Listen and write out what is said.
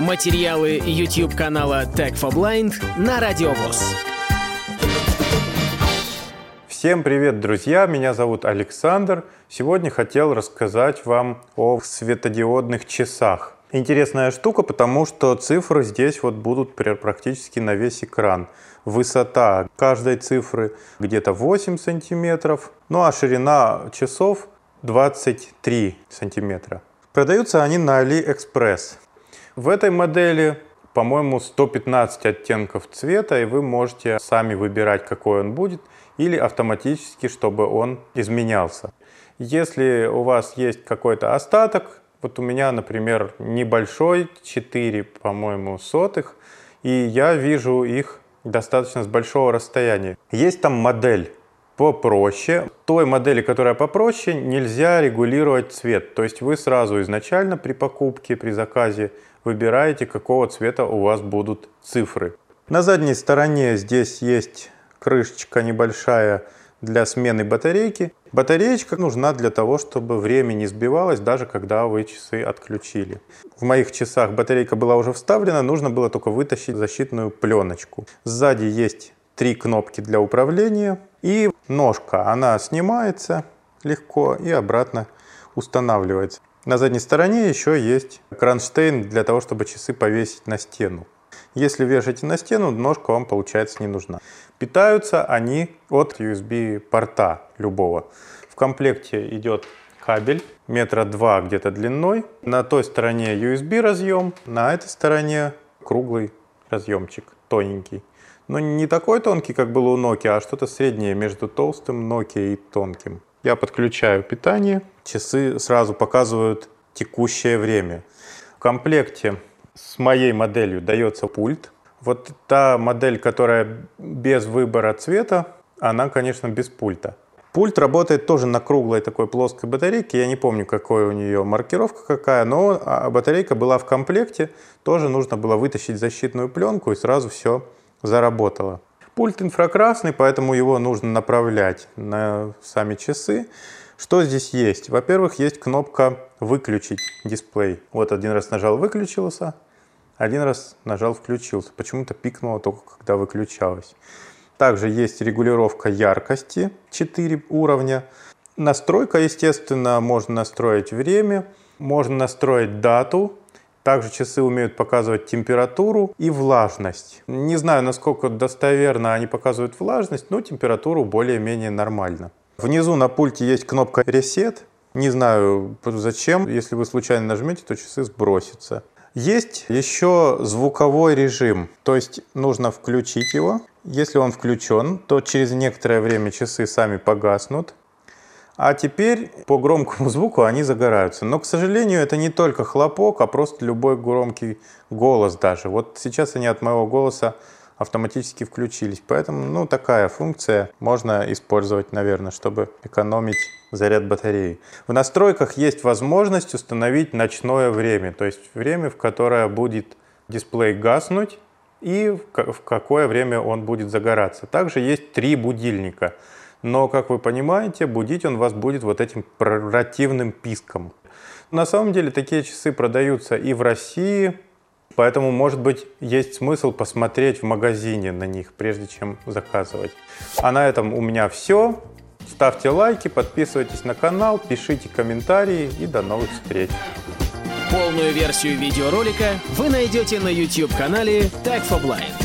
Материалы YouTube канала Tech for Blind на Радиовоз. Всем привет, друзья! Меня зовут Александр. Сегодня хотел рассказать вам о светодиодных часах. Интересная штука, потому что цифры здесь вот будут практически на весь экран. Высота каждой цифры где-то 8 сантиметров, ну а ширина часов 23 сантиметра. Продаются они на AliExpress. В этой модели, по-моему, 115 оттенков цвета, и вы можете сами выбирать, какой он будет, или автоматически, чтобы он изменялся. Если у вас есть какой-то остаток, вот у меня, например, небольшой, 4, по-моему, сотых, и я вижу их достаточно с большого расстояния. Есть там модель попроще. Той модели, которая попроще, нельзя регулировать цвет. То есть вы сразу изначально при покупке, при заказе выбираете, какого цвета у вас будут цифры. На задней стороне здесь есть крышечка небольшая для смены батарейки. Батареечка нужна для того, чтобы время не сбивалось, даже когда вы часы отключили. В моих часах батарейка была уже вставлена, нужно было только вытащить защитную пленочку. Сзади есть три кнопки для управления и ножка. Она снимается легко и обратно устанавливается. На задней стороне еще есть кронштейн для того, чтобы часы повесить на стену. Если вешаете на стену, ножка вам получается не нужна. Питаются они от USB порта любого. В комплекте идет кабель метра два где-то длиной. На той стороне USB разъем, на этой стороне круглый разъемчик, тоненький. Но не такой тонкий, как было у Nokia, а что-то среднее между толстым Nokia и тонким. Я подключаю питание, часы сразу показывают текущее время. В комплекте с моей моделью дается пульт. Вот та модель, которая без выбора цвета, она, конечно, без пульта. Пульт работает тоже на круглой такой плоской батарейке. Я не помню, какой у нее маркировка какая, но а, батарейка была в комплекте. Тоже нужно было вытащить защитную пленку и сразу все заработало. Пульт инфракрасный, поэтому его нужно направлять на сами часы. Что здесь есть? Во-первых, есть кнопка «Выключить дисплей». Вот один раз нажал «Выключился», один раз нажал «Включился». Почему-то пикнуло только, когда выключалось. Также есть регулировка яркости 4 уровня. Настройка, естественно, можно настроить время, можно настроить дату, также часы умеют показывать температуру и влажность. Не знаю, насколько достоверно они показывают влажность, но температуру более-менее нормально. Внизу на пульте есть кнопка «Reset». Не знаю зачем. Если вы случайно нажмете, то часы сбросятся. Есть еще звуковой режим, то есть нужно включить его. Если он включен, то через некоторое время часы сами погаснут. А теперь по громкому звуку они загораются. Но, к сожалению, это не только хлопок, а просто любой громкий голос даже. Вот сейчас они от моего голоса автоматически включились. Поэтому, ну, такая функция можно использовать, наверное, чтобы экономить заряд батареи. В настройках есть возможность установить ночное время, то есть время, в которое будет дисплей гаснуть и в какое время он будет загораться. Также есть три будильника – но, как вы понимаете, будить он вас будет вот этим противным писком. На самом деле такие часы продаются и в России, поэтому, может быть, есть смысл посмотреть в магазине на них, прежде чем заказывать. А на этом у меня все. Ставьте лайки, подписывайтесь на канал, пишите комментарии и до новых встреч. Полную версию видеоролика вы найдете на YouTube-канале Tag for Blind.